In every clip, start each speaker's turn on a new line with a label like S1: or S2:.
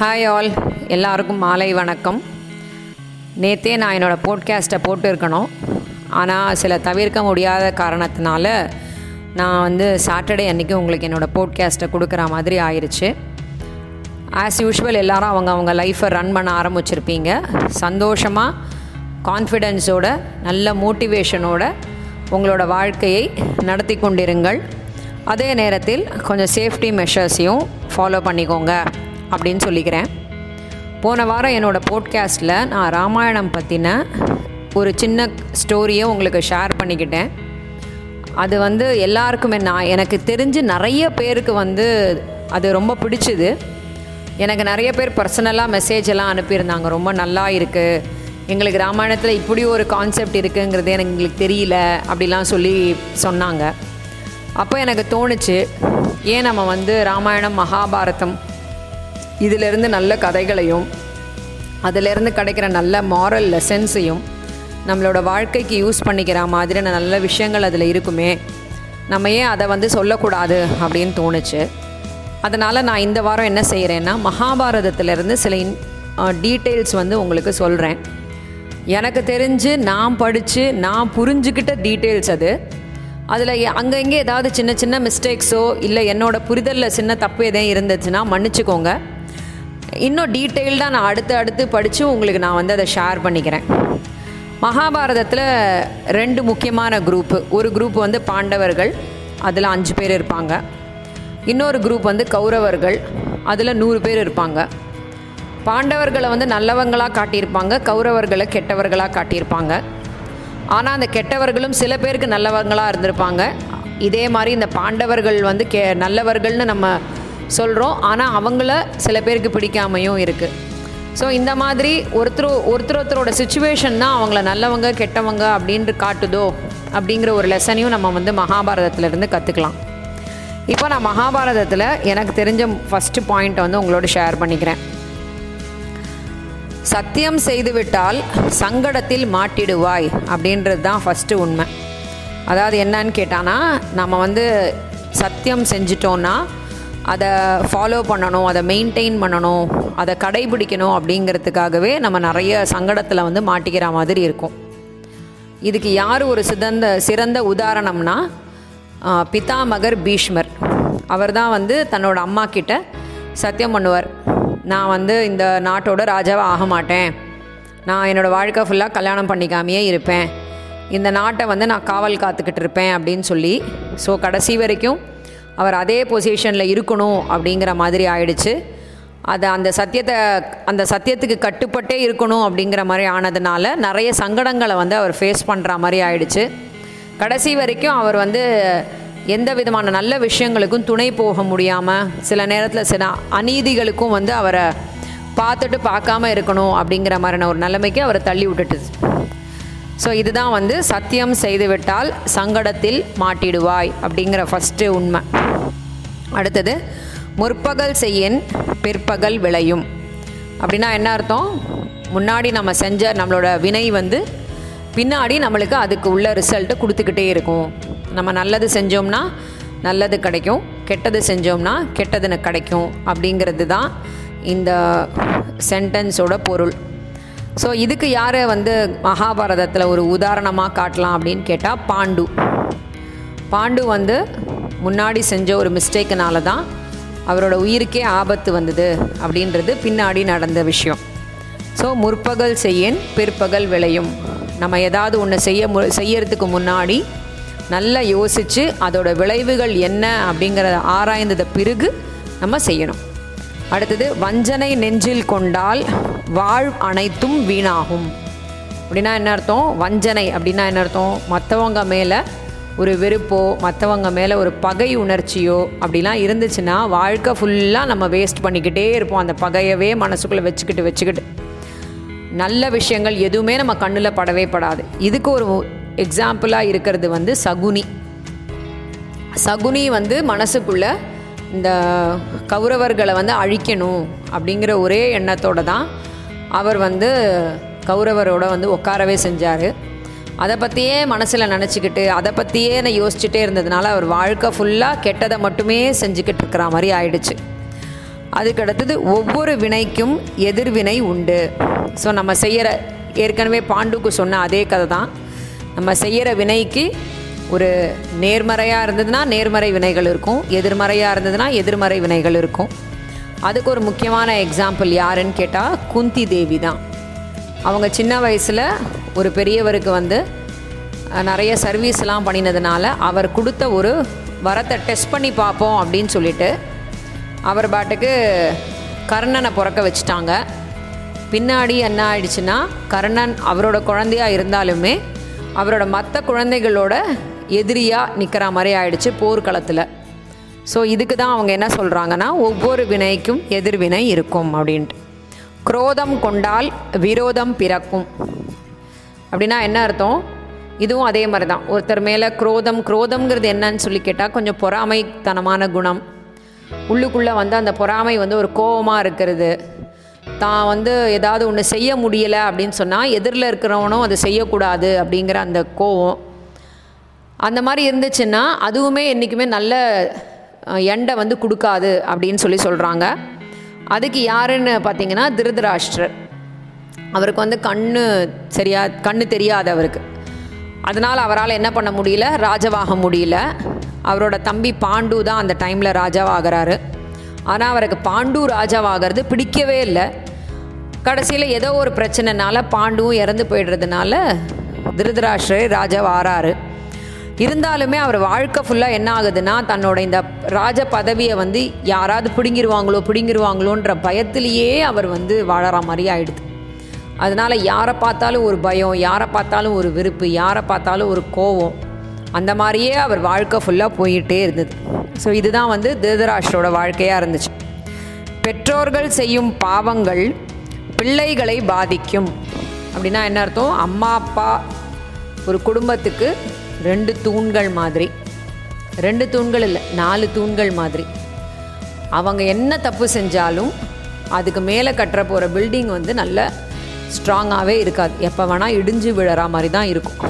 S1: Hi all எல்லாருக்கும் மாலை வணக்கம். நேற்றே நான் என்னோடய போட்காஸ்ட்டை போட்டு இருக்கணும் ஆனால் சில தவிர்க்க முடியாத காரணத்தினால நான் வந்து சாட்டர்டே அன்றைக்கி உங்களுக்கு என்னோடய போட்காஸ்ட்டை கொடுக்குற மாதிரி ஆயிடுச்சு ஆஸ் யூஷுவல் எல்லாரும் அவங்க அவங்க லைஃப்பை ரன் பண்ண ஆரம்பிச்சிருப்பீங்க. சந்தோஷமாக கான்ஃபிடென்ஸோட நல்ல மோட்டிவேஷனோட உங்களோட வாழ்க்கையை நடத்தி கொண்டிருங்கள். அதே நேரத்தில் கொஞ்சம் சேஃப்டி மெஷர்ஸையும் ஃபாலோ பண்ணிக்கோங்க. அப்படின்னு சொல்லிக்கிறேன். போன வாரம் என்னோடய போட்காஸ்ட்டில் நான் ராமாயணம் பற்றின ஒரு சின்ன ஸ்டோரியை உங்களுக்கு ஷேர் பண்ணிக்கிட்டேன். அது வந்து எல்லாருக்குமே நான் எனக்கு தெரிஞ்சு நிறைய பேருக்கு வந்து அது ரொம்ப பிடிச்சிது. எனக்கு நிறைய பேர் பர்சனலாக மெசேஜ் எல்லாம் அனுப்பியிருந்தாங்க. ரொம்ப நல்லா இருக்குது எங்களுக்கு ராமாயணத்தில் இப்படி ஒரு கான்செப்ட் இருக்குங்கிறது எனக்கு எங்களுக்கு தெரியல அப்படிலாம் சொல்லி சொன்னாங்க. அப்போ எனக்கு தோணுச்சு ஏன் நம்ம வந்து ராமாயணம் மகாபாரதம் இதிலிருந்து நல்ல கதைகளையும் அதிலிருந்து கிடைக்கிற நல்ல மாரல் லெசன்ஸையும் நம்மளோட வாழ்க்கைக்கு யூஸ் பண்ணிக்கிற மாதிரியான நல்ல விஷயங்கள் அதில் இருக்குமே. நம்ம ஏன் அதை வந்து சொல்லக்கூடாது அப்படின்னு தோணுச்சு. அதனால் நான் இந்த வாரம் என்ன செய்கிறேன்னா மகாபாரதத்திலேருந்து சில இன் டீட்டெயில்ஸ் வந்து உங்களுக்கு சொல்கிறேன் எனக்கு தெரிஞ்சு நான் படித்து நான் புரிஞ்சுக்கிட்ட டீட்டெயில்ஸ் அது. அதில் அங்கங்கே ஏதாவது சின்ன சின்ன மிஸ்டேக்ஸோ இல்லை என்னோடய புரிதலில் சின்ன தப்பு எதையும் இருந்துச்சுன்னா மன்னிச்சுக்கோங்க. இன்னும் டீட்டெயில்டாக நான் அடுத்து அடுத்து படித்து உங்களுக்கு நான் வந்து அதை ஷேர் பண்ணிக்கிறேன். மகாபாரதத்தில் ரெண்டு முக்கியமான குரூப்பு ஒரு குரூப் வந்து பாண்டவர்கள் அதில் அஞ்சு பேர் இருப்பாங்க. இன்னொரு குரூப் வந்து கௌரவர்கள் அதில் நூறு பேர் இருப்பாங்க. பாண்டவர்களை வந்து நல்லவங்களாக காட்டியிருப்பாங்க கௌரவர்களை கெட்டவர்களாக காட்டியிருப்பாங்க. ஆனால் அந்த கெட்டவர்களும் சில பேருக்கு நல்லவங்களாக இருந்திருப்பாங்க. இதே மாதிரி இந்த பாண்டவர்கள் வந்து கே நல்லவர்கள்னு நம்ம சொல்கிறோம் ஆனால் அவங்கள சில பேருக்கு பிடிக்காமையும் இருக்குது ஸோ இந்த மாதிரி ஒருத்தர் ஒருத்தர் ஒருத்தரோட சுச்சுவேஷன் தான் அவங்கள நல்லவங்க கெட்டவங்க அப்படின்ட்டு காட்டுதோ அப்படிங்கிற ஒரு லெசனையும் நம்ம வந்து மகாபாரதத்துலேருந்து கற்றுக்கலாம் இப்போ நான் மகாபாரதத்தில் எனக்கு தெரிஞ்ச ஃபஸ்ட்டு பாயிண்ட் வந்து உங்களோட ஷேர் பண்ணிக்கிறேன். சத்தியம் செய்துவிட்டால் சங்கடத்தில் மாட்டிடுவாய் அப்படின்றது தான் ஃபஸ்ட்டு உண்மை. அதாவது என்னன்னு கேட்டானா நம்ம வந்து சத்தியம் செஞ்சிட்டோன்னா அதை ஃபாலோ பண்ணணும் அதை மெயின்டைன் பண்ணணும் அதை கடைபிடிக்கணும் அப்படிங்கிறதுக்காகவே நம்ம நிறைய சங்கடத்தில் வந்து மாட்டிக்கிற மாதிரி இருக்கும். இதுக்கு யார் ஒரு சிதந்த சிறந்த உதாரணம்னா பிதாமகர் பீஷ்மர். அவர் தான் வந்து தன்னோட அம்மா கிட்ட சத்தியம் பண்ணுவார். நான் வந்து இந்த நாட்டோட ராஜாவாக ஆக மாட்டேன். நான் என்னோடய வாழ்க்கை ஃபுல்லாக கல்யாணம் பண்ணிக்காமையே இருப்பேன். இந்த நாட்டை வந்து நான் காவல் காத்துக்கிட்டு இருப்பேன் அப்படின்னு சொல்லி ஸோ கடைசி வரைக்கும் அவர் அதே பொசிஷனில் இருக்கணும் அப்படிங்கிற மாதிரி ஆயிடுச்சு. அதை அந்த சத்தியத்தை அந்த சத்தியத்துக்கு கட்டுப்பட்டே இருக்கணும் அப்படிங்கிற மாதிரி ஆனதுனால நிறைய சங்கடங்களை வந்து அவர் ஃபேஸ் பண்ணுற மாதிரி ஆயிடுச்சு. கடைசி வரைக்கும் அவர் வந்து எந்த விதமான நல்ல விஷயங்களுக்கும் துணை போக முடியாமல் சில நேரத்தில் சில அநீதிகளுக்கும் வந்து அவரை பார்த்துட்டு பார்க்காம இருக்கணும் அப்படிங்கிற மாதிரியான ஒரு நிலைமைக்கு அவரை தள்ளி விட்டுட்டு. ஸோ இதுதான் வந்து சத்தியம் செய்துவிட்டால் சங்கடத்தில் மாட்டிடுவாய் அப்படிங்கிற ஃபஸ்ட்டு உண்மை. அடுத்தது முற்பகல் செய்யின் பிற்பகல் விளையும். அப்படின்னா என்ன அர்த்தம்? முன்னாடி நம்ம செஞ்ச நம்மளோட வினை வந்து பின்னாடி நம்மளுக்கு அதுக்கு உள்ள ரிசல்ட்டு கொடுத்துக்கிட்டே இருக்கும். நம்ம நல்லது செஞ்சோம்னா நல்லது கிடைக்கும் கெட்டது செஞ்சோம்னா கெட்டதுன்னு கிடைக்கும் அப்படிங்கிறது தான் இந்த சென்டென்ஸோட பொருள். ஸோ இதுக்கு யாரை வந்து மகாபாரதத்தில் ஒரு உதாரணமாக காட்டலாம் அப்படின்னு கேட்டால் பாண்டு. பாண்டு வந்து முன்னாடி செஞ்ச ஒரு மிஸ்டேக்குனால தான் அவரோட உயிருக்கே ஆபத்து வந்தது அப்படின்றது பின்னாடி நடந்த விஷயம். ஸோ முற்பகல் செய்யேன் பிற்பகல் விளையும். நம்ம ஏதாவது ஒன்று செய்ய மு செய்யறதுக்கு முன்னாடி நல்லா யோசித்து அதோட விளைவுகள் என்ன அப்படிங்கிறத ஆராய்ந்தத பிறகு நம்ம செய்யணும். அடுத்தது வஞ்சனை நெஞ்சில் கொண்டால் வாழ் அனைத்தும் வீணாகும். அப்படின்னா என்ன அர்த்தம்? வஞ்சனை அப்படின்னா என்ன அர்த்தம்? மற்றவங்க மேலே ஒரு வெறுப்போ மற்றவங்க மேலே ஒரு பகை உணர்ச்சியோ அப்படிலாம் இருந்துச்சுன்னா வாழ்க்கை ஃபுல்லாக நம்ம வேஸ்ட் பண்ணிக்கிட்டே இருப்போம். அந்த பகையவே மனசுக்குள்ளே வச்சுக்கிட்டு வச்சுக்கிட்டு. நல்ல விஷயங்கள் எதுவுமே நம்ம கண்ணில் படவே படாது. இதுக்கு ஒரு எக்ஸாம்பிளாக இருக்கிறது வந்து சகுனி. சகுனி வந்து மனசுக்குள்ளே இந்த கௌரவர்களை வந்து அழிக்கணும் அப்படிங்கிற ஒரே எண்ணத்தோடு தான் அவர் வந்து கௌரவரோட வந்து உட்காரவே செஞ்சார். அதை பற்றியே மனசில் நினச்சிக்கிட்டு அதை பற்றியே நான் யோசிச்சுட்டே இருந்ததுனால அவர் வாழ்க்கை ஃபுல்லாக கெட்டதை மட்டுமே செஞ்சுக்கிட்டு இருக்கிற மாதிரி ஆயிடுச்சு. அதுக்கு அடுத்தது ஒவ்வொரு வினைக்கும் எதிர்வினை உண்டு. ஸோ நம்ம செய்கிற ஏற்கனவே பாண்டுக்கு சொன்ன அதே கதை தான். நம்ம செய்கிற வினைக்கு ஒரு நேர்மறையாக இருந்ததுன்னா நேர்மறை வினைகள் இருக்கும் எதிர்மறையாக இருந்ததுன்னா எதிர்மறை வினைகள் இருக்கும். அதுக்கு ஒரு முக்கியமான எக்ஸாம்பிள் யாருன்னு கேட்டால் குந்தி தேவி தான். அவங்க சின்ன வயசில் ஒரு பெரியவருக்கு வந்து நிறைய சர்வீஸ்லாம் பண்ணினதுனால அவர் கொடுத்த ஒரு வரத்தை டெஸ்ட் பண்ணி பார்ப்போம் அப்படின்னு சொல்லிட்டு அவர் பாட்டுக்கு கர்ணனை பிறக்க வச்சுட்டாங்க. பின்னாடி என்ன ஆயிடுச்சுன்னா கர்ணன் அவரோட குழந்தையா இருந்தாலுமே அவரோட மற்ற குழந்தைகளோட எதிரியாக நிற்கிற மாதிரி ஆயிடுச்சு போர்க்களத்தில். ஸோ இதுக்கு தான் அவங்க என்ன சொல்கிறாங்கன்னா ஒவ்வொரு வினைக்கும் எதிர்வினை இருக்கும் அப்படின்ட்டு. குரோதம் கொண்டால் விரோதம் பிறக்கும். அப்படின்னா என்ன அர்த்தம்? இதுவும் அதே மாதிரி தான் ஒருத்தர் மேலே குரோதம் குரோதம்ங்கிறது என்னன்னு சொல்லி கேட்டால் கொஞ்சம் பொறாமைத்தனமான குணம். உள்ளுக்குள்ளே வந்து அந்த பொறாமை வந்து ஒரு கோபமாக இருக்கிறது. தான் வந்து ஏதாவது ஒன்று செய்ய முடியலை அப்படின்னு சொன்னால் எதிரில் இருக்கிறவனும் அதை செய்யக்கூடாது அப்படிங்கிற அந்த கோவம். அந்த மாதிரி இருந்துச்சுன்னா அதுவுமே என்றைக்குமே நல்ல எண்டை வந்து கொடுக்காது அப்படின்னு சொல்லி சொல்கிறாங்க அதுக்கு யாருன்னு பார்த்தீங்கன்னா திருதராஷ்டிரர் அவருக்கு வந்து கண்ணு சரியா கண்ணு தெரியாது அவருக்கு. அதனால் அவரால் என்ன பண்ண முடியல? ராஜாவாக முடியல. அவரோட தம்பி பாண்டு தான் அந்த டைமில் ராஜாவாகிறாரு. ஆனால் அவருக்கு பாண்டு ராஜாவாகிறது பிடிக்கவே இல்லை. கடைசியில் ஏதோ ஒரு பிரச்சனைனால பாண்டுவும் இறந்து போயிடுறதுனால திருதராஷ்டிரே ராஜாவாகிறாரு இருந்தாலுமே அவர் வாழ்க்கை ஃபுல்லாக என்ன ஆகுதுன்னா தன்னோட இந்த ராஜ பதவியை வந்து யாராவது பிடுங்கிருவாங்களோ பிடுங்கிடுவாங்களோன்ற பயத்திலேயே அவர் வந்து வாழற மாதிரி ஆயிடுது. அதனால் யாரை பார்த்தாலும் ஒரு பயம் யாரை பார்த்தாலும் ஒரு விருப்பு யாரை பார்த்தாலும் ஒரு கோவம் அந்த மாதிரியே அவர் வாழ்க்கை ஃபுல்லாக போயிட்டே இருந்தது. ஸோ இதுதான் வந்து திருதராஷ்டரோட வாழ்க்கையாக இருந்துச்சு. பெற்றோர்கள் செய்யும் பாவங்கள் பிள்ளைகளை பாதிக்கும். அப்படின்னா என்ன அர்த்தம்? அம்மா அப்பா ஒரு குடும்பத்துக்கு ரெண்டு தூண்கள் மாதிரி. ரெண்டு தூண்கள் இல்லை நாலு தூண்கள் மாதிரி. அவங்க என்ன தப்பு செஞ்சாலும் அதுக்கு மேலே கட்டுற போகிற பில்டிங் வந்து நல்ல ஸ்ட்ராங்காகவே இருக்காது. எப்போ வேணால் இடிஞ்சு விழற மாதிரி தான் இருக்கும்.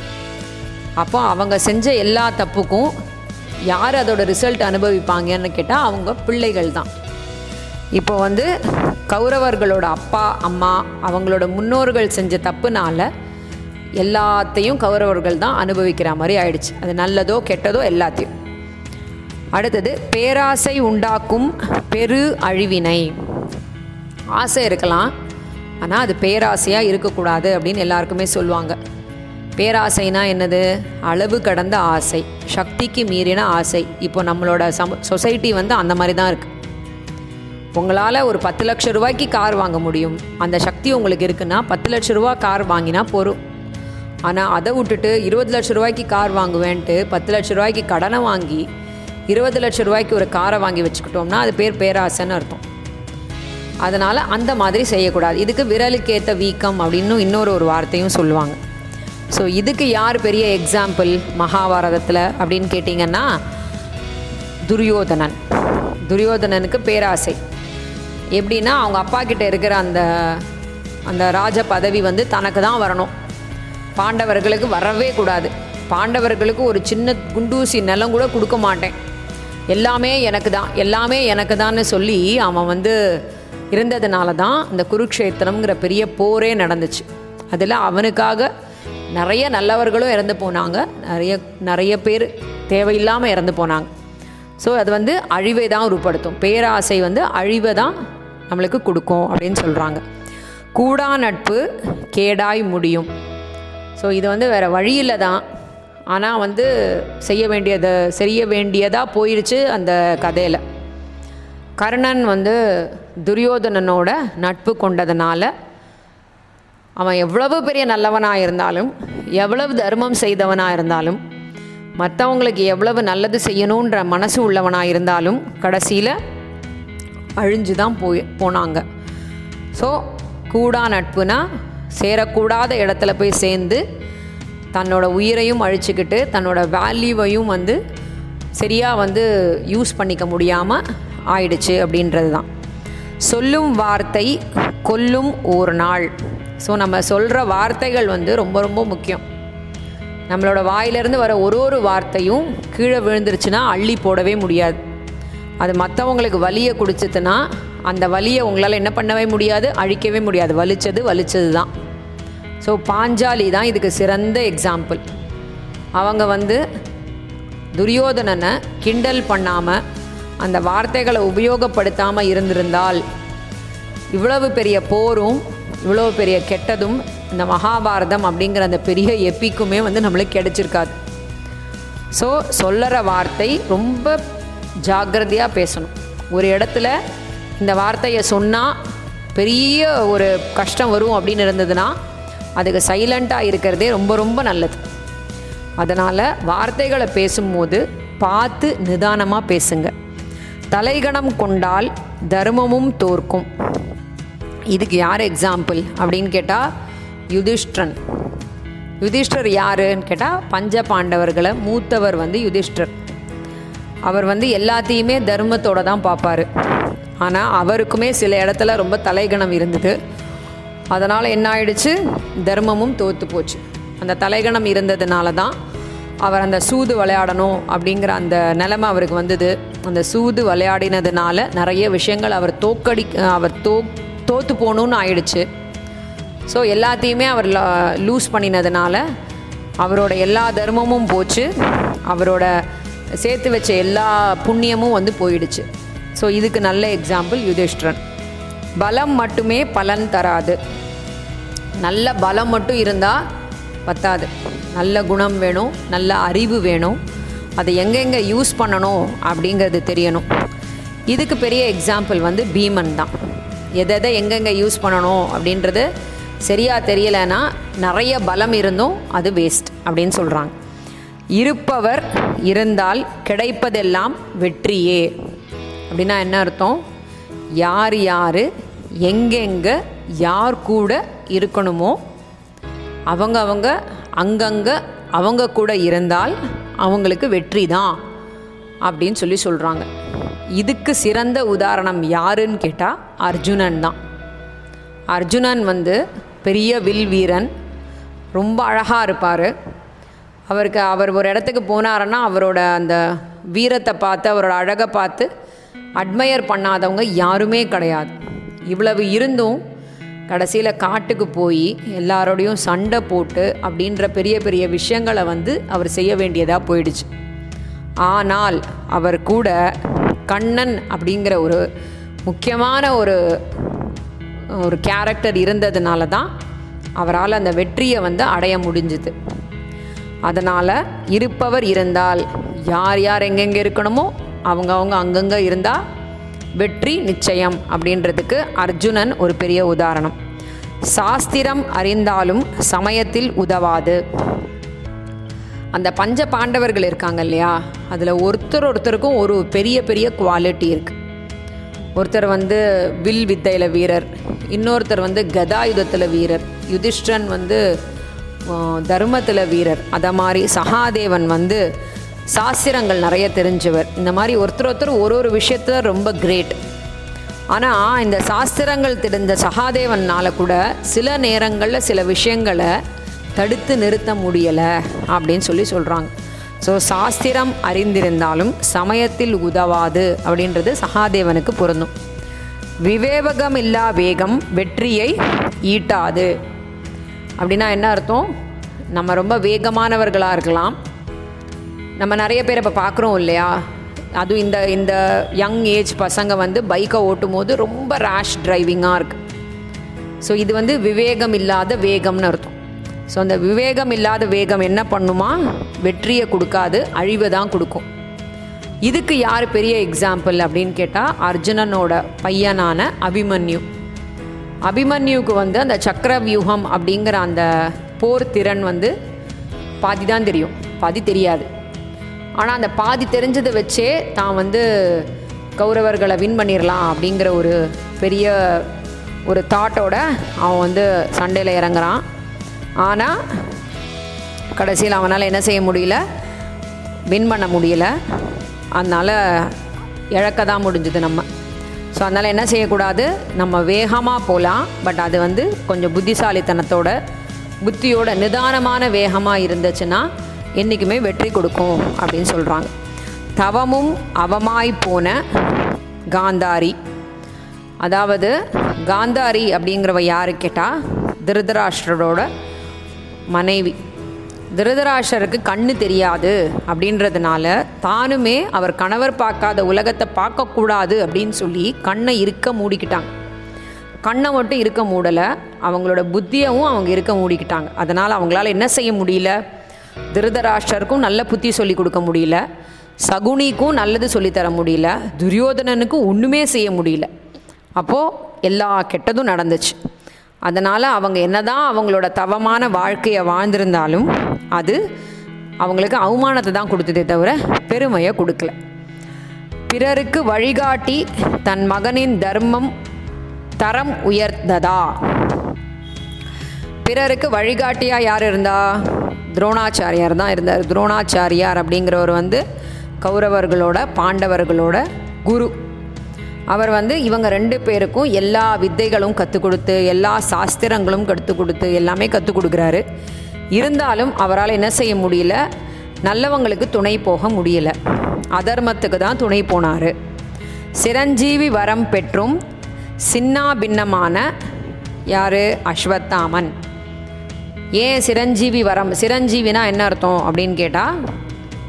S1: அப்போ அவங்க செஞ்ச எல்லா தப்புக்கும் யார் அதோட ரிசல்ட் அனுபவிப்பாங்கன்னு கேட்டால் அவங்க பிள்ளைகள் தான். இப்போ வந்து கௌரவர்களோட அப்பா அம்மா அவங்களோட முன்னோர்கள் செஞ்ச தப்புனால எல்லாத்தையும் கௌரவர்கள் தான் அனுபவிக்கிற மாதிரி ஆயிடுச்சு. அது நல்லதோ கெட்டதோ எல்லாத்தையும். அடுத்தது பேராசை உண்டாக்கும் பெரு அழிவினை. ஆசை இருக்கலாம் ஆனால் அது பேராசையாக இருக்கக்கூடாது அப்படின்னு எல்லாருக்குமே சொல்லுவாங்க. பேராசைனா என்னது? அளவு கடந்த ஆசை சக்திக்கு மீறின ஆசை. இப்போ நம்மளோட சம சொசைட்டி வந்து அந்த மாதிரி தான் இருக்குது உங்களால் ஒரு பத்து லட்ச ரூபாய்க்கு கார் வாங்க முடியும். அந்த சக்தி உங்களுக்கு இருக்குன்னா பத்து லட்ச ரூபா கார் வாங்கினா போகும் ஆனால் அதை விட்டுட்டு இருபது லட்ச ரூபாய்க்கு கார் வாங்குவேன்ட்டு பத்து லட்ச ரூபாய்க்கு கடனை வாங்கி இருபது லட்ச ரூபாய்க்கு ஒரு காரை வாங்கி வச்சுக்கிட்டோம்னா அது பேர் பேராசைன்னு அர்த்தம். அதனால் அந்த மாதிரி செய்யக்கூடாது. இதுக்கு விரலுக்கேற்ற வீக்கம் அப்படின்னு இன்னொரு ஒரு வார்த்தையும் சொல்லுவாங்க. ஸோ இதுக்கு யார் பெரிய எக்ஸாம்பிள் மகாபாரதத்தில் அப்படின்னு கேட்டிங்கன்னா துரியோதனன். துரியோதனனுக்கு பேராசை. எப்படின்னா அவங்க அப்பா கிட்ட இருக்கிற அந்த அந்த ராஜ பதவி வந்து தனக்கு தான் வரணும். பாண்டவர்களுக்கு வரவே கூடாது. பாண்டவர்களுக்கு ஒரு சின்ன குண்டூசி நிலம் கூட கொடுக்க மாட்டேன். எல்லாமே எனக்கு தான் எல்லாமே எனக்கு தான்னு சொல்லி அவன் வந்து இருந்ததுனால தான் இந்த குருக்ஷேத்திரம்ங்கிற பெரிய போரே நடந்துச்சு. அதில் அவனுக்காக நிறைய நல்லவர்களும் இறந்து போனாங்க. நிறைய நிறைய பேர் தேவையில்லாமல் இறந்து போனாங்க. ஸோ அது வந்து அழிவை தான் உருப்படுத்தும். பேராசை வந்து அழிவை தான் நம்மளுக்கு கொடுக்கும் அப்படின்னு சொல்கிறாங்க கூடா நட்பு கேடாய் முடியும். ஸோ இது வந்து வேறு வழியில் தான். ஆனால் வந்து செய்ய வேண்டியதை செய்ய வேண்டியதாக போயிடுச்சு அந்த கதையில். கர்ணன் வந்து துரியோதனனோட நட்பு கொண்டதுனால அவன் எவ்வளவு பெரிய நல்லவனாக இருந்தாலும் எவ்வளவு தர்மம் செய்தவனாக இருந்தாலும் மற்றவங்களுக்கு எவ்வளவு நல்லது செய்யணுன்ற மனசு உள்ளவனாக இருந்தாலும் கடைசியில் அழிஞ்சு தான் போய் போனாங்க. ஸோ கூடா நட்புனா சேரக்கூடாத இடத்துல போய் சேர்ந்து தன்னோட உயிரையும் அழிச்சுக்கிட்டு தன்னோட வேல்யூவையும் வந்து சரியாக வந்து யூஸ் பண்ணிக்க முடியாமல் ஆயிடுச்சு அப்படின்றது தான் சொல்லும் வார்த்தை கொல்லும் ஒரு நாள். ஸோ நம்ம சொல்கிற வார்த்தைகள் வந்து ரொம்ப ரொம்ப முக்கியம். நம்மளோட வாயிலிருந்து வர ஒரு ஒரு வார்த்தையும் கீழே விழுந்துருச்சுன்னா அள்ளி போடவே முடியாது. அது மற்றவங்களுக்கு வலியை குடிச்சதுன்னா அந்த வலியை உங்களால் என்ன பண்ணவே முடியாது? அழிக்கவே முடியாது. வலிச்சது வலிச்சது தான் ஸோ பாஞ்சாலி தான் இதுக்கு சிறந்த எக்ஸாம்பிள் அவங்க வந்து துரியோதனனை கிண்டல் பண்ணாமல் அந்த வார்த்தைகளை உபயோகப்படுத்தாமல் இருந்திருந்தால் இவ்வளவு பெரிய போரும் இவ்வளவு பெரிய கெட்டதும் இந்த மகாபாரதம் அப்படிங்கிற அந்த பெரிய எப்பிக்குமே வந்து நம்மளுக்கு கிடைச்சிருக்காது. ஸோ சொல்லற வார்த்தை ரொம்ப ஜாக்கிரதையாக பேசணும். ஒரு இடத்துல இந்த வார்த்தையை சொன்னால் பெரிய ஒரு கஷ்டம் வரும் அப்படின்னு இருந்ததுன்னா அதுக்கு சைலண்ட்டாக இருக்கிறதே ரொம்ப ரொம்ப நல்லது. அதனால் வார்த்தைகளை பேசும்போது பார்த்து நிதானமாக பேசுங்க. தலைகணம் கொண்டால் தர்மமும் தோற்கும். இதுக்கு யார் எக்ஸாம்பிள் அப்படின்னு கேட்டால் யுதிஷ்டிரன். யுதிஷ்டர் யாருன்னு கேட்டால் பஞ்ச பாண்டவர்களை மூத்தவர் வந்து யுதிஷ்டர். அவர் வந்து எல்லாத்தையுமே தர்மத்தோட தான் பார்ப்பார். ஆனால் அவருக்குமே சில இடத்துல ரொம்ப தலைகணம் இருந்தது. அதனால் என்ன ஆயிடுச்சு தர்மமும் தோற்று போச்சு. அந்த தலைகணம் இருந்ததுனால தான் அவர் அந்த சூது விளையாடணும் அப்படிங்கிற அந்த நிலைமை அவருக்கு வந்தது. அந்த சூது விளையாடினதுனால நிறைய விஷயங்கள் அவர் தோக்கடி அவர் தோ தோற்று போகணுன்னு ஆயிடுச்சு. ஸோ எல்லாத்தையுமே அவர் லூஸ் பண்ணினதுனால அவரோட எல்லா தர்மமும் போச்சு. அவரோட சேர்த்து வச்ச எல்லா புண்ணியமும் வந்து போயிடுச்சு. ஸோ இதுக்கு நல்ல எக்ஸாம்பிள் யுதிஷ்டிரன். பலம் மட்டுமே பலன் தராது. நல்ல பலம் மட்டும் இருந்தால் பத்தாது. நல்ல குணம் வேணும் நல்ல அறிவு வேணும். அதை எங்கெங்கே யூஸ் பண்ணணும் அப்படிங்கிறது தெரியணும். இதுக்கு பெரிய எக்ஸாம்பிள் வந்து பீமன் தான். எதை எதை எங்கெங்கே யூஸ் பண்ணணும் அப்படின்றது சரியாக தெரியலைன்னா நிறைய பலம் இருந்தும் அது வேஸ்ட் அப்படின்னு சொல்கிறாங்க இருப்பவர் இருந்தால் கிடைப்பதெல்லாம் வெற்றியே. அப்படின்னா என்ன அர்த்தம்? யார் யார் எங்கெங்கே யார் கூட இருக்கணுமோ அவங்க அவங்க அங்கங்கே அவங்க கூட இருந்தால் அவங்களுக்கு வெற்றி தான் அப்படின்னு சொல்லி சொல்கிறாங்க இதுக்கு சிறந்த உதாரணம் யாருன்னு கேட்டால் அர்ஜுனன் தான். அர்ஜுனன் வந்து பெரிய வில் வீரன் ரொம்ப அழகாக இருப்பார். அவருக்கு அவர் ஒரு இடத்துக்கு போனாருன்னா அவரோட அந்த வீரத்தை பார்த்து அவரோட அழகை பார்த்து அட்மையர் பண்ணாதவங்க யாருமே கிடையாது. இவ்வளவு இருந்தும் கடைசியில் காட்டுக்கு போய் எல்லாரோடையும் சண்டை போட்டு அப்படின்ற பெரிய பெரிய விஷயங்களை வந்து அவர் செய்ய வேண்டியதாக போயிடுச்சு. ஆனால் அவர் கூட கண்ணன் அப்படிங்கிற ஒரு முக்கியமான ஒரு ஒரு கேரக்டர் இருந்ததுனால தான் அவரால் அந்த வெற்றியை வந்து அடைய முடிஞ்சுது. அதனால் இருப்பவர் இருந்தால் யார் யார் எங்கெங்கே இருக்கணுமோ அவங்கவுங்க அங்கங்கே இருந்தால் வெற்றி நிச்சயம் அப்படின்றதுக்கு அர்ஜுனன் ஒரு பெரிய உதாரணம். சாஸ்திரம் அறிந்தாலும் சமயத்தில் உதவாது. அந்த பஞ்ச பாண்டவர்கள் இருக்காங்க இல்லையா? அதில் ஒருத்தர் ஒருத்தருக்கும் ஒரு பெரிய பெரிய குவாலிட்டி இருக்குது ஒருத்தர் வந்து வில் வித்தையில் வீரர் இன்னொருத்தர் வந்து கதாயுதத்தில் வீரர் யுதிஷ்டன் வந்து தர்மத்தில் வீரர் அதை மாதிரி சகாதேவன் வந்து சாஸ்திரங்கள் நிறைய தெரிஞ்சவர். இந்த மாதிரி ஒருத்தர் ஒருத்தர் ஒரு ஒரு விஷயத்தில் ரொம்ப கிரேட் ஆனால் இந்த சாஸ்திரங்கள் தெரிந்த சகாதேவனால் கூட சில நேரங்களில் சில விஷயங்களை தடுத்து நிறுத்த முடியலை அப்படின்னு சொல்லி சொல்கிறாங்க ஸோ சாஸ்திரம் அறிந்திருந்தாலும் சமயத்தில் உதவாது அப்படின்றது சகாதேவனுக்கு பொருந்தும். விவேகம் இல்லா வேகம் வெற்றியை ஈட்டாது. அப்படின்னா என்ன அர்த்தம்? நம்ம ரொம்ப வேகமானவர்களாக இருக்கலாம். நம்ம நிறைய பேர் இப்போ பார்க்குறோம் இல்லையா? அதுவும் இந்த இந்த யங் ஏஜ் பசங்க வந்து பைக்கை ஓட்டும் போது ரொம்ப ரேஷ் டிரைவிங்காக இருக்குது ஸோ இது வந்து விவேகம் இல்லாத வேகம்னு அர்த்தம். ஸோ அந்த விவேகம் இல்லாத வேகம் என்ன பண்ணுமா? வெற்றியை கொடுக்காது அழிவை தான் கொடுக்கும். இதுக்கு யார் பெரிய எக்ஸாம்பிள் அப்படின்னு கேட்டால் அர்ஜுனனோட பையனான அபிமன்யு. அபிமன்யுக்கு வந்து அந்த சக்கர வியூகம் அப்படிங்கிற அந்த போர் திறன் வந்து பாதி தான் தெரியும். பாதி தெரியாது. ஆனால் அந்த பாதி தெரிஞ்சதை வச்சே தான் வந்து கௌரவர்களை வின் பண்ணிடலாம் அப்படிங்கிற ஒரு பெரிய ஒரு தாட்டோட அவன் வந்து சண்டையில் இறங்குறான். ஆனால் கடைசியில் அவனால் என்ன செய்ய முடியல? வின் பண்ண முடியல. அதனால் இழக்க தான் முடிஞ்சுது நம்ம. ஸோ அதனால் என்ன செய்யக்கூடாது? நம்ம வேகமாக போகலாம் பட் அது வந்து கொஞ்சம் புத்திசாலித்தனத்தோட புத்தியோட நிதானமான வேகமாக இருந்துச்சுன்னா என்றைக்குமே வெற்றி கொடுக்கும் அப்படின்னு சொல்கிறாங்க தவமும் அவமாய் போன காந்தாரி. அதாவது காந்தாரி அப்படிங்கிறவ யாரு கேட்டால் திருதராஷ்டரோட மனைவி. திருதராஷ்டருக்கு கண்ணு தெரியாது அப்படின்றதுனால தானுமே அவர் கணவர் பார்க்காத உலகத்தை பார்க்கக்கூடாது அப்படின்னு சொல்லி கண்ணை இருக்க மூடிக்கிட்டாங்க. கண்ணை மட்டும் இருக்க மூடலை அவங்களோட புத்தியவும் அவங்க இருக்க மூடிக்கிட்டாங்க. அதனால் அவங்களால என்ன செய்ய முடியல? திருதராஷ்டருக்கும் நல்ல புத்தி சொல்லி கொடுக்க முடியல. சகுனிக்கும் நல்லது சொல்லித்தர முடியல. துரியோதனனுக்கும் ஒன்றுமே செய்ய முடியல. அப்போது எல்லா கெட்டதும் நடந்துச்சு. அதனால் அவங்க என்னதான் அவங்களோட தவமான வாழ்க்கையை வாழ்ந்திருந்தாலும் அது அவங்களுக்கு அவமானத்தை தான் கொடுத்ததே தவிர பெருமையை கொடுக்கல. பிறருக்கு வழிகாட்டி தன் மகனின் தர்மம் தரம் உயர்ந்ததா? பிறருக்கு வழிகாட்டியாக யார் இருந்தா? துரோணாச்சாரியார் தான் இருந்தார். துரோணாச்சாரியார் அப்படிங்கிறவர் வந்து கௌரவர்களோட பாண்டவர்களோட குரு. அவர் வந்து இவங்க ரெண்டு பேருக்கும் எல்லா வித்தைகளும் கற்றுக் கொடுத்து எல்லா சாஸ்திரங்களும் கற்றுக் கொடுத்து எல்லாமே கற்றுக் கொடுக்குறாரு. இருந்தாலும் அவரால் என்ன செய்ய முடியல? நல்லவங்களுக்கு துணை போக முடியல. அதர்மத்துக்கு தான் துணை போனார். சிரஞ்சீவி வரம் பெற்றும் சின்னா பின்னமான யார்? அஸ்வத்தாமன். ஏன் சிரஞ்சீவி வரம் சிரஞ்சீவினா என்ன அர்த்தம் அப்படின்னு கேட்டால்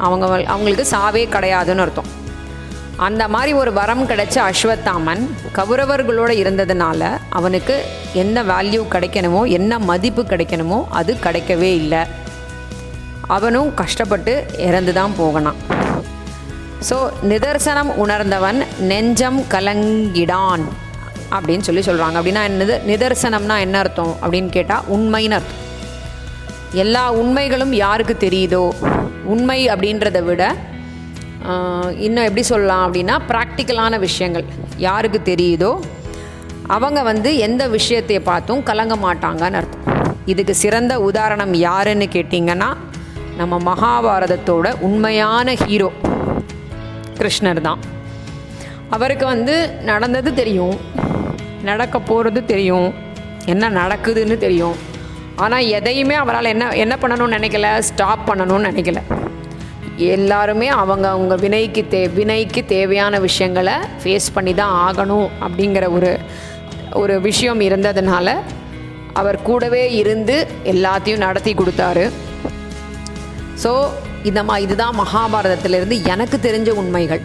S1: அவங்க அவங்களுக்கு சாவே கிடையாதுன்னு அர்த்தம். அந்த மாதிரி ஒரு வரம் கிடைச்ச அஸ்வத்தாமன் கௌரவர்களோடு இருந்ததுனால அவனுக்கு என்ன வேல்யூ கிடைக்கணுமோ என்ன மதிப்பு கிடைக்கணுமோ அது கிடைக்கவே இல்லை. அவனும் கஷ்டப்பட்டு இறந்து தான் போகணும். ஸோ நிதர்சனம் உணர்ந்தவன் நெஞ்சம் கலங்கிடான் அப்படின்னு சொல்லி சொல்கிறாங்க அப்படின்னா என்னது? நிதர்சனம்னா என்ன அர்த்தம் அப்படின்னு கேட்டால் உண்மைன்னு அர்த்தம். எல்லா உண்மைகளும் யாருக்கு தெரியுதோ? உண்மை அப்படின்றத விட இன்னும் எப்படி சொல்லலாம் அப்படின்னா ப்ராக்டிக்கலான விஷயங்கள் யாருக்கு தெரியுதோ? அவங்க வந்து எந்த விஷயத்தை பார்த்தும் கலங்க மாட்டாங்கன்னு அர்த்தம். இதுக்கு சிறந்த உதாரணம் யாருன்னு கேட்டிங்கன்னா நம்ம மகாபாரதத்தோட உண்மையான ஹீரோ கிருஷ்ணர் தான். அவருக்கு வந்து நடந்தது தெரியும் நடக்க போகிறது தெரியும் என்ன நடக்குதுன்னு தெரியும். ஆனால் எதையுமே அவரால் என்ன என்ன பண்ணணும்னு நினைக்கல ஸ்டாப் பண்ணணும்னு நினைக்கல. எல்லாருமே அவங்க அவங்க வினைக்கு தே வினைக்கு தேவையான விஷயங்களை ஃபேஸ் பண்ணி தான் ஆகணும் அப்படிங்கிற ஒரு ஒரு விஷயம் இருந்ததுனால அவர் கூடவே இருந்து எல்லாத்தையும் நடத்தி கொடுத்தாரு. ஸோ இந்த மா இதுதான் மகாபாரதத்திலிருந்து எனக்கு தெரிஞ்ச உண்மைகள்.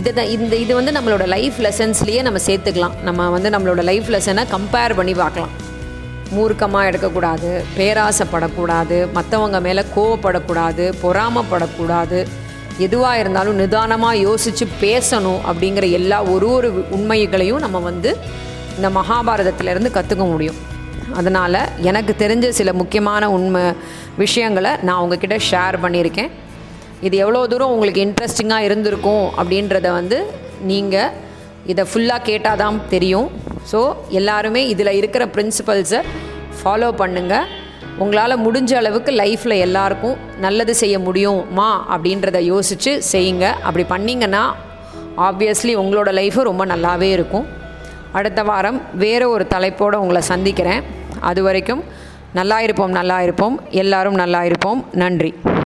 S1: இதை தான் இந்த இது வந்து நம்மளோட லைஃப் லெசன்ஸ்லேயே நம்ம சேர்த்துக்கலாம். நம்ம வந்து நம்மளோட லைஃப் லெசனை கம்பேர் பண்ணி பார்க்கலாம். மூர்க்கமாக எடுக்கக்கூடாது பேராசைப்படக்கூடாது மற்றவங்க மேலே கோவப்படக்கூடாது பொறாமப்படக்கூடாது எதுவாக இருந்தாலும் நிதானமாக யோசித்து பேசணும் அப்படிங்கிற எல்லா ஒரு ஒரு உண்மைகளையும் நம்ம வந்து இந்த மகாபாரதத்திலேருந்து கற்றுக்க முடியும். அதனால் எனக்கு தெரிஞ்ச சில முக்கியமான உண்மை விஷயங்களை நான் உங்ககிட்ட ஷேர் பண்ணியிருக்கேன். இது எவ்வளோ தூரம் உங்களுக்கு இன்ட்ரெஸ்டிங்காக இருந்திருக்கும் அப்படின்றத வந்து நீங்கள் இதை ஃபுல்லாக கேட்டால் தான் தெரியும். ஸோ எல்லாருமே இதில் இருக்கிற பிரின்சிபல்ஸை ஃபாலோ பண்ணுங்கள் உங்களால் முடிஞ்ச அளவுக்கு லைஃப்பில் எல்லாருக்கும் நல்லது செய்ய முடியுமா அப்படின்றத யோசித்து செய்யுங்க. அப்படி பண்ணிங்கன்னா ஆப்வியஸ்லி உங்களோட லைஃபு ரொம்ப நல்லாவே இருக்கும். அடுத்த வாரம் வேறு ஒரு தலைப்போடு உங்களை சந்திக்கிறேன். அது வரைக்கும் நல்லா இருப்போம் நல்லா இருப்போம். எல்லாரும் நல்லா இருப்போம். நன்றி.